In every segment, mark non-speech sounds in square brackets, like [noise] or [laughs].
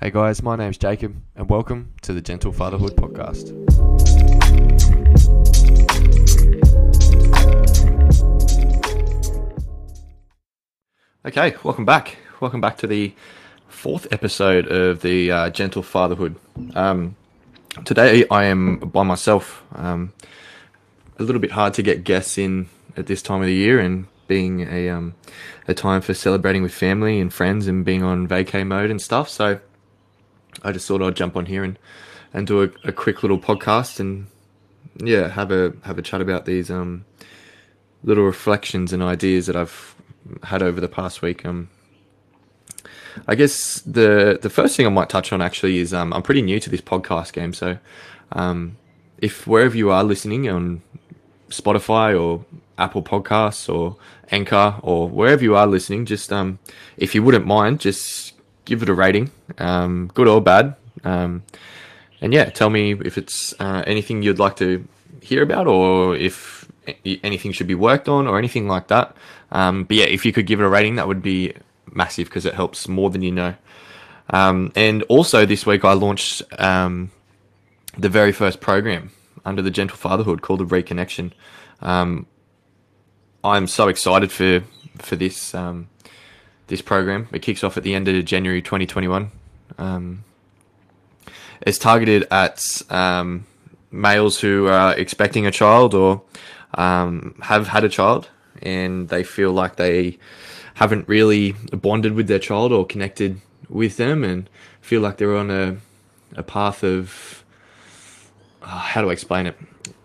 Hey guys, my name's Jacob, and welcome to the Gentle Fatherhood Podcast. Okay, welcome back. Welcome back to the fourth episode of the uh, Gentle Fatherhood. Um, today I am by myself. Um, a little bit hard to get guests in at this time of the year, and being a um, a time for celebrating with family and friends, and being on vacay mode and stuff. So I just thought I'd jump on here and and do a, a quick little podcast and yeah, have a have a chat about these um little reflections and ideas that I've had over the past week. Um, I guess the the first thing I might touch on actually is um, I'm pretty new to this podcast game, so um, if wherever you are listening on Spotify or Apple Podcasts or Anchor or wherever you are listening, just um, if you wouldn't mind, just give it a rating, um, good or bad. Um, and yeah, tell me if it's uh, anything you'd like to hear about or if anything should be worked on or anything like that. Um, but yeah, if you could give it a rating, that would be massive because it helps more than you know. Um, and also this week I launched um, the very first program under the Gentle Fatherhood called the Reconnection. Um, I'm so excited for for this um, this program. It kicks off at the end of January 2021. Um, it's targeted at um, males who are expecting a child or um, have had a child and they feel like they haven't really bonded with their child or connected with them and feel like they're on a, a path of uh, how do I explain it?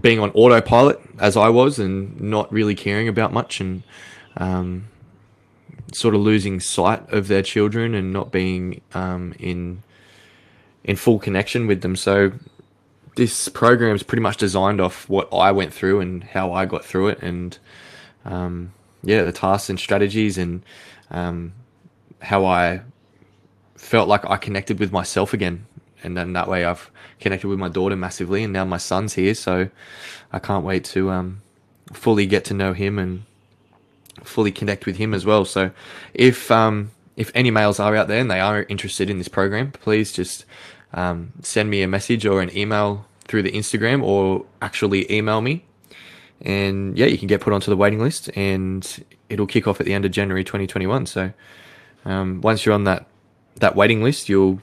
Being on autopilot as I was and not really caring about much and um, sort of losing sight of their children and not being um, in in full connection with them. So this program is pretty much designed off what I went through and how I got through it, and um, yeah, the tasks and strategies and um, how I felt like I connected with myself again. And then that way I've connected with my daughter massively, and now my son's here, so I can't wait to um, fully get to know him and fully connect with him as well. So if um, if any males are out there and they are interested in this program, please just um, send me a message or an email through the Instagram or actually email me. And yeah, you can get put onto the waiting list and it'll kick off at the end of January 2021. So um, once you're on that, that waiting list, you'll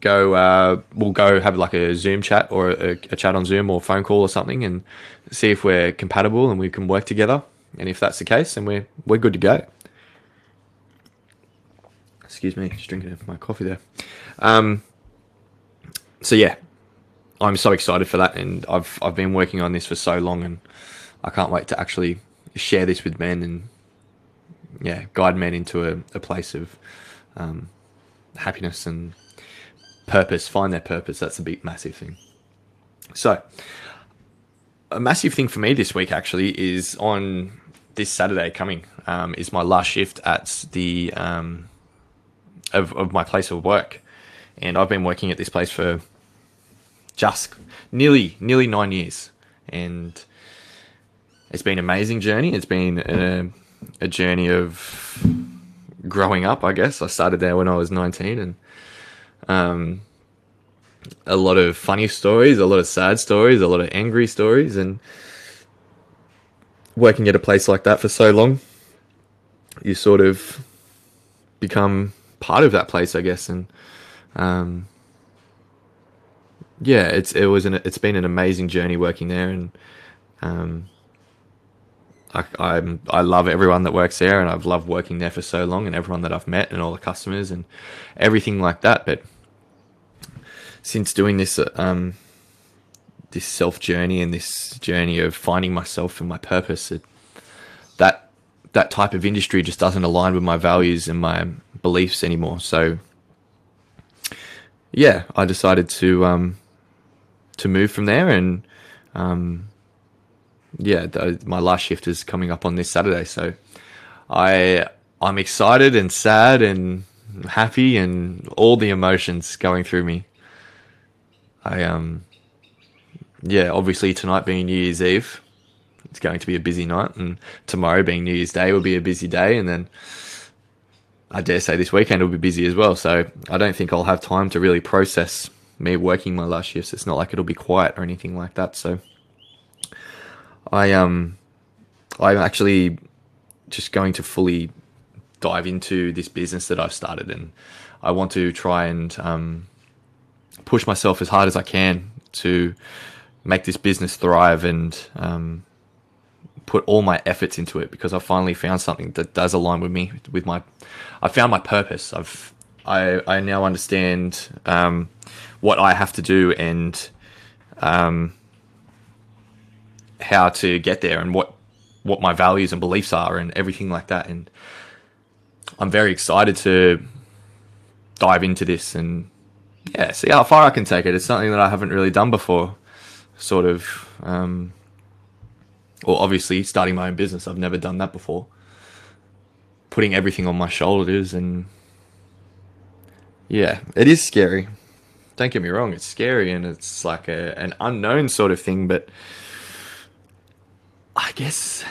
go, uh, we'll go have like a Zoom chat or a, a chat on Zoom or phone call or something and see if we're compatible and we can work together. And if that's the case, then we're we're good to go. Excuse me, just drinking my coffee there. Um, so yeah, I'm so excited for that, and I've I've been working on this for so long, and I can't wait to actually share this with men and yeah, guide men into a, a place of um, happiness and purpose, find their purpose. That's a big, massive thing. So, a massive thing for me this week actually is on this Saturday coming um, is my last shift at the um, of, of my place of work, and I've been working at this place for just nearly nearly nine years, and it's been an amazing journey. It's been a, a journey of growing up, I guess. I started there when I was nineteen, and um, a lot of funny stories, a lot of sad stories, a lot of angry stories, and working at a place like that for so long, you sort of become part of that place, I guess. And um, yeah, it's it was an it's been an amazing journey working there, and um, I I'm, I love everyone that works there, and I've loved working there for so long, and everyone that I've met, and all the customers, and everything like that. But since doing this, um, this self journey and this journey of finding myself and my purpose, it, that that type of industry just doesn't align with my values and my beliefs anymore. So, yeah, I decided to um, to move from there, and um, yeah, my last shift is coming up on this Saturday. So, I I'm excited and sad and happy and all the emotions going through me. I um yeah, obviously tonight being New Year's Eve, it's going to be a busy night, and tomorrow being New Year's Day will be a busy day, and then I dare say this weekend will be busy as well. So I don't think I'll have time to really process me working my last shifts. It's not like it'll be quiet or anything like that. So I um I'm actually just going to fully dive into this business that I've started and I want to try and um, push myself as hard as I can to make this business thrive and um, put all my efforts into it because I finally found something that does align with me with my I found my purpose. I've I I now understand um, what I have to do and um, how to get there and what what my values and beliefs are and everything like that. And I'm very excited to dive into this and yeah see how far I can take it. It's something that I haven't really done before sort of um, well obviously starting my own business I've never done that before. Putting everything on my shoulders and yeah it is scary. Don't get me wrong it's scary and it's like a, an unknown sort of thing but I guess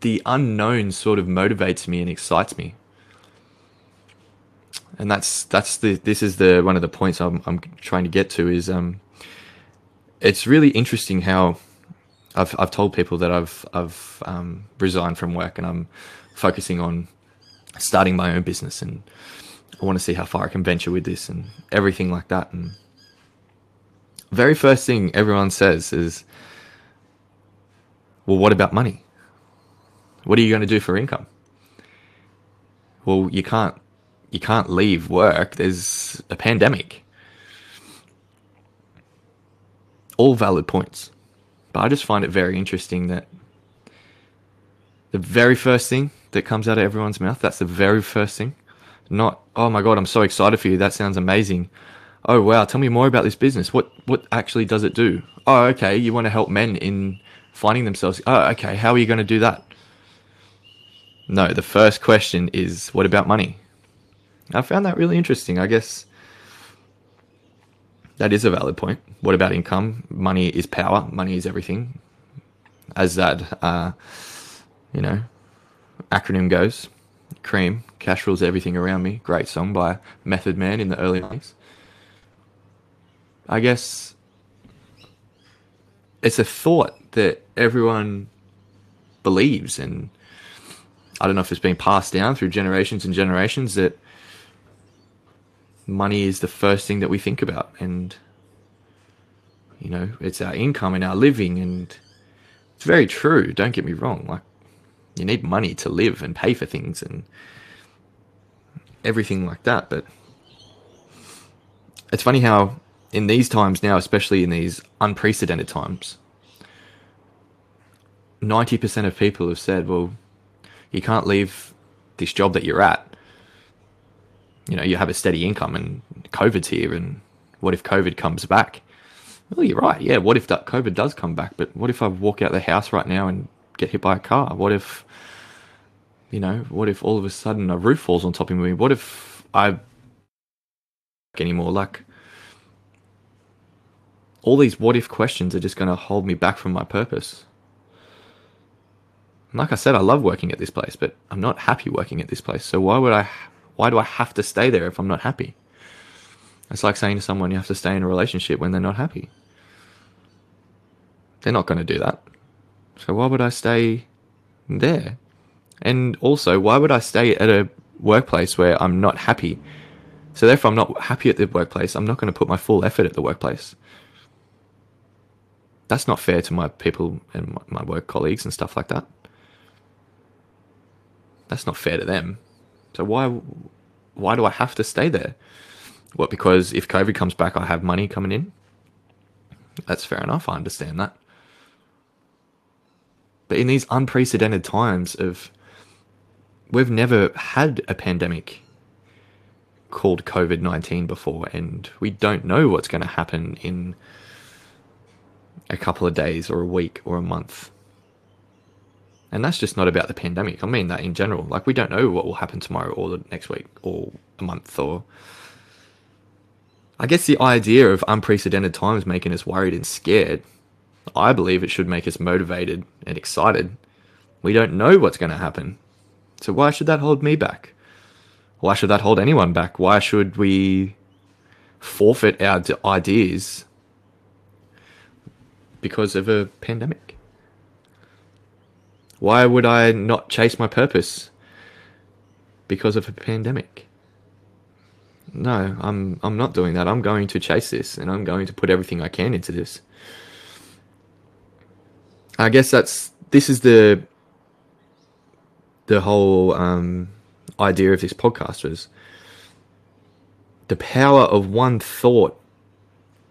the unknown sort of motivates me and excites me. And that's that's the this is the one of the points I'm I'm trying to get to is um it's really interesting how I've I've told people that I've I've um, resigned from work and I'm focusing on starting my own business and I want to see how far I can venture with this and everything like that and very first thing everyone says is well, what about money? What are you going to do for income? Well, you can't you can't leave work. There's a pandemic. All valid points. But I just find it very interesting that the very first thing that comes out of everyone's mouth, that's the very first thing. Not, oh my god, I'm so excited for you. That sounds amazing. Oh wow, tell me more about this business. What what actually does it do? Oh, okay, you want to help men in finding themselves, oh, okay, how are you going to do that? No, the first question is, what about money? I found that really interesting. I guess that is a valid point. What about income? Money is power. Money is everything. As that, uh, you know, acronym goes, cream, cash rules everything around me. Great song by Method Man in the early 90s. I guess it's a thought that everyone believes and I don't know if it's been passed down through generations and generations that money is the first thing that we think about. And you know it's our income and our living. And it's very true don't get me wrong. Like you need money to live and pay for things and everything like that. But it's funny how in these times now especially in these unprecedented times 90% of people have said, well, you can't leave this job that you're at. You know, you have a steady income and COVID's here, and what if COVID comes back? Well, you're right. Yeah, what if that COVID does come back? But what if I walk out the house right now and get hit by a car? What if, you know, what if all of a sudden a roof falls on top of me? What if I anymore? Like, all these what if questions are just going to hold me back from my purpose like I said, I love working at this place, but I'm not happy working at this place. So why would I? Why do I have to stay there if I'm not happy? It's like saying to someone you have to stay in a relationship when they're not happy. They're not going to do that. So why would I stay there? And also, why would I stay at a workplace where I'm not happy? So therefore, I'm not happy at the workplace. I'm not going to put my full effort at the workplace. That's not fair to my people and my work colleagues and stuff like that that's not fair to them. So why why do I have to stay there? What because if COVID comes back, I have money coming in. That's fair enough. I understand that. But in these unprecedented times of we've never had a pandemic called COVID 19 before, and we don't know what's going to happen in a couple of days or a week or a month. And that's just not about the pandemic. I mean that in general. Like we don't know what will happen tomorrow or the next week or a month or I guess the idea of unprecedented times making us worried and scared, I believe it should make us motivated and excited. We don't know what's going to happen. So why should that hold me back? Why should that hold anyone back? Why should we forfeit our ideas because of a pandemic? Why would I not chase my purpose because of a pandemic? No, I'm I'm not doing that. I'm going to chase this and I'm going to put everything I can into this. I guess that's this is the the whole um, idea of this podcast was the power of one thought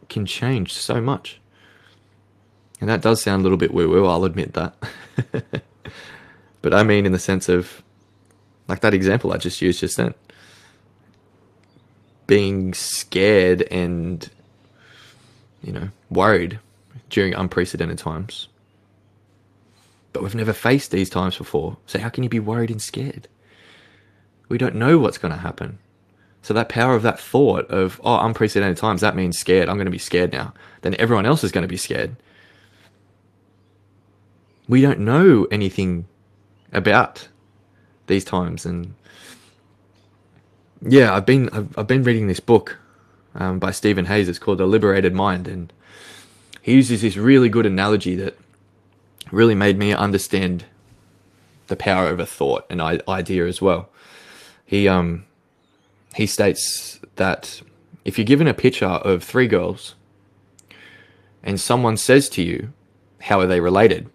can change so much. And that does sound a little bit woo woo, I'll admit that. [laughs] but I mean, in the sense of, like that example I just used just then, being scared and, you know, worried during unprecedented times. But we've never faced these times before. So how can you be worried and scared? We don't know what's going to happen. So that power of that thought of, oh, unprecedented times, that means scared. I'm going to be scared now. Then everyone else is going to be scared. We don't know anything about these times. And yeah, I've been, I've, I've been reading this book um, by Steven Hayes. It's called The Liberated Mind. And he uses this really good analogy that really made me understand the power of a thought and idea as well. He um he states that if you're given a picture of three girls and someone says to you, how are they related?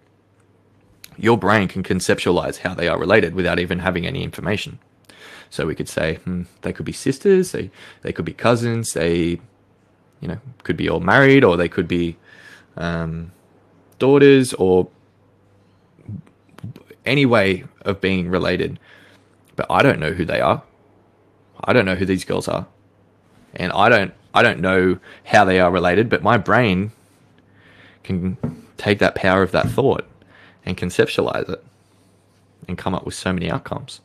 Your brain can conceptualize how they are related without even having any information. So we could say hmm, they could be sisters, they they could be cousins, they you know could be all married, or they could be um, daughters, or any way of being related. But I don't know who they are. I don't know who these girls are. And I don't I don't know how they are related, but my brain can take that power of that thought and conceptualize it and come up with so many outcomes.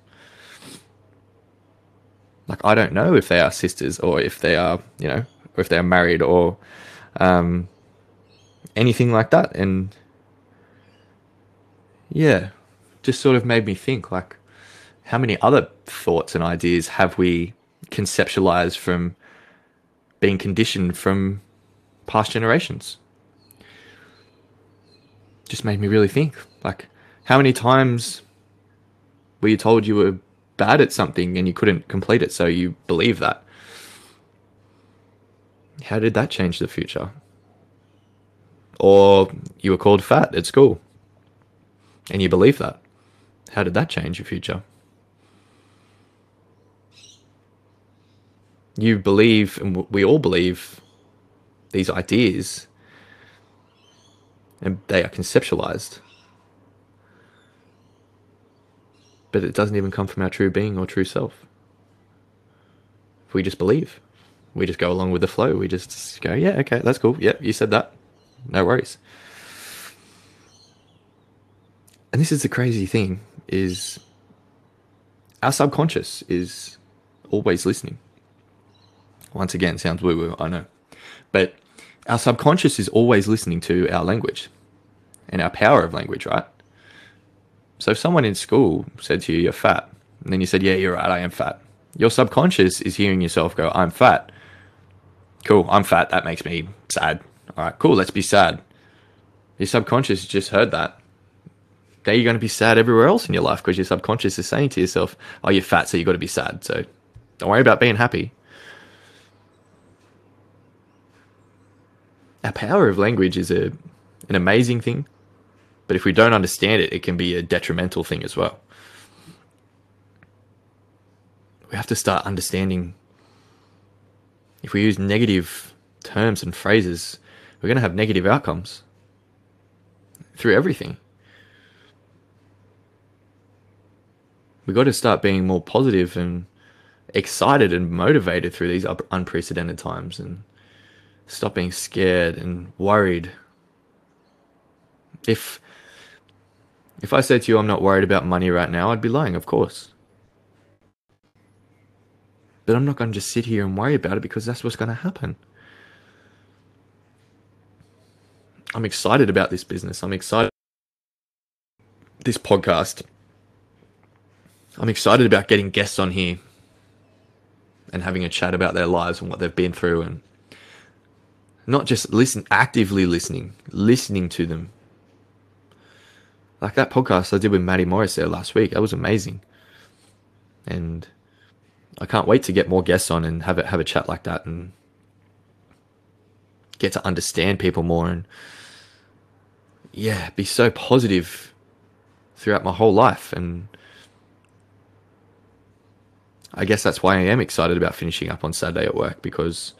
Like I don't know if they are sisters or if they are, you know, or if they are married or um, anything like that. And yeah, just sort of made me think like how many other thoughts and ideas have we conceptualized from being conditioned from past generations just made me really think like how many times were you told you were bad at something and you couldn't complete it so you believe that? How did that change the future? Or you were called fat at school and you believe that. How did that change your future? You believe, and we all believe, these ideas, and they are conceptualized. But it doesn't even come from our true being or true self. We just believe. We just go along with the flow. We just go, yeah, okay, that's cool. Yeah, you said that. No worries. And this is the crazy thing is our subconscious is always listening. Once again, sounds woo woo, I know. But our subconscious is always listening to our language and our power of language, right? So if someone in school said to you, you're fat, and then you said, yeah, you're right, I am fat. Your subconscious is hearing yourself go, I'm fat. Cool, I'm fat. That makes me sad. All right, cool, let's be sad. Your subconscious just heard that now you're going to be sad everywhere else in your life because your subconscious is saying to yourself, oh, you're fat, so you've got to be sad. So don't worry about being happy. Our power of language is a, an amazing thing, but if we don't understand it, it can be a detrimental thing as well. We have to start understanding if we use negative terms and phrases, we're going to have negative outcomes through everything. We've got to start being more positive and excited and motivated through these unprecedented times and stop being scared and worried. If if I said to you I'm not worried about money right now, I'd be lying, of course. But I'm not going to just sit here and worry about it because that's what's going to happen. I'm excited about this business. I'm excited this podcast I'm excited about getting guests on here and having a chat about their lives and what they've been through and not just listen actively listening listening to them like that podcast i did with maddie morris there last week that was amazing. And i can't wait to get more guests on and have a, have a chat like that and get to understand people more and yeah be so positive throughout my whole life. And I guess that's why I am excited about finishing up on Saturday at work because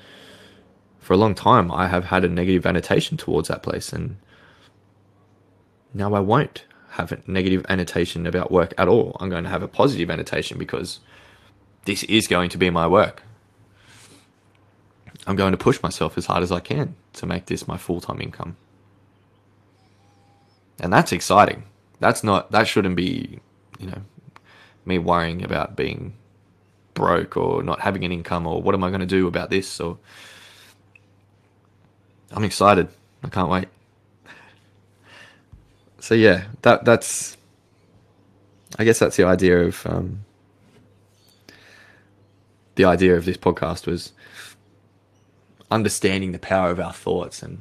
for a long time I have had a negative annotation towards that place and now I won't have a negative annotation about work at all. I'm going to have a positive annotation because this is going to be my work. I'm going to push myself as hard as I can to make this my full time income. And that's exciting. That's not, that shouldn't be, you know, me worrying about being broke or not having an income or what am I going to do about this or I'm excited. I can't wait. So yeah, that that's I guess that's the idea of um, the idea of this podcast was understanding the power of our thoughts and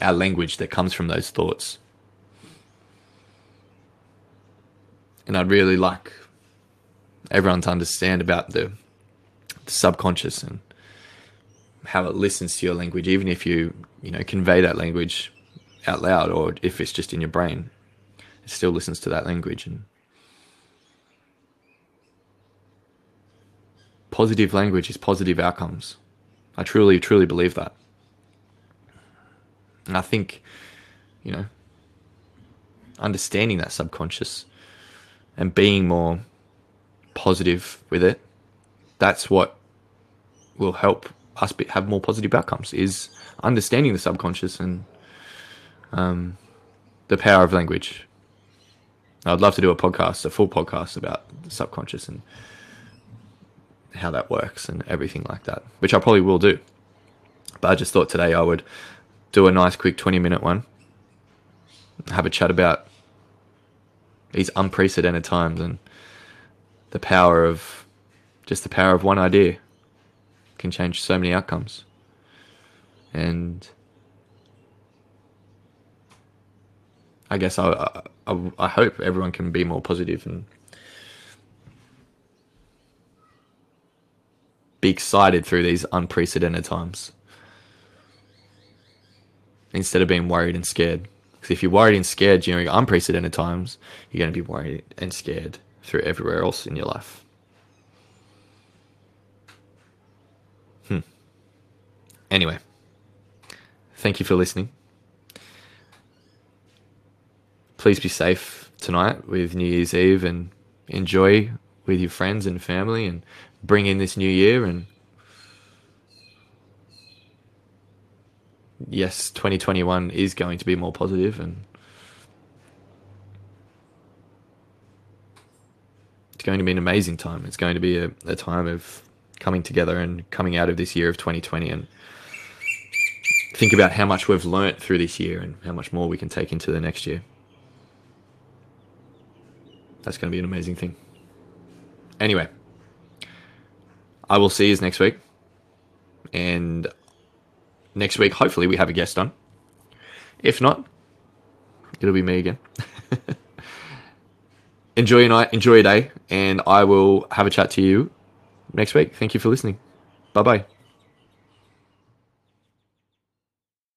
our language that comes from those thoughts. And I'd really like everyone to understand about the, the subconscious and how it listens to your language, even if you you know convey that language out loud or if it's just in your brain, it still listens to that language and positive language is positive outcomes. I truly, truly believe that. And I think, you know, understanding that subconscious and being more positive with it, that's what will help us be, have more positive outcomes. Is understanding the subconscious and um, the power of language. I'd love to do a podcast, a full podcast about the subconscious and how that works and everything like that, which I probably will do. But I just thought today I would do a nice, quick 20 minute one, have a chat about these unprecedented times and the power of just the power of one idea can change so many outcomes. And I guess I, I, I hope everyone can be more positive and be excited through these unprecedented times instead of being worried and scared. Because if you're worried and scared during unprecedented times, you're going to be worried and scared through everywhere else in your life. Hmm. Anyway, thank you for listening. Please be safe tonight with New Year's Eve and enjoy with your friends and family and bring in this new year and yes 2021 is going to be more positive and it's going to be an amazing time. It's going to be a, a time of coming together and coming out of this year of 2020 and think about how much we've learnt through this year and how much more we can take into the next year. That's going to be an amazing thing. Anyway, I will see you next week. And next week, hopefully, we have a guest on. If not, it'll be me again. [laughs] enjoy your night, enjoy your day, and I will have a chat to you next week. Thank you for listening. Bye bye.